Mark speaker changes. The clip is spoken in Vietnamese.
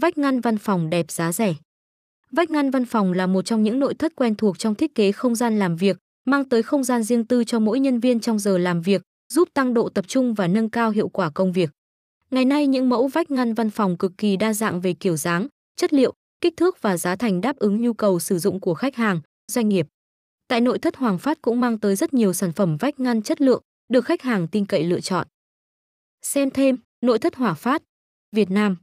Speaker 1: Vách ngăn văn phòng đẹp giá rẻ. Vách ngăn văn phòng là một trong những nội thất quen thuộc trong thiết kế không gian làm việc, mang tới không gian riêng tư cho mỗi nhân viên trong giờ làm việc, giúp tăng độ tập trung và nâng cao hiệu quả công việc. Ngày nay những mẫu vách ngăn văn phòng cực kỳ đa dạng về kiểu dáng, chất liệu, kích thước và giá thành đáp ứng nhu cầu sử dụng của khách hàng, doanh nghiệp. Tại nội thất Hoàng Phát cũng mang tới rất nhiều sản phẩm vách ngăn chất lượng, được khách hàng tin cậy lựa chọn. Xem thêm, nội thất hoàng Phát, Việt Nam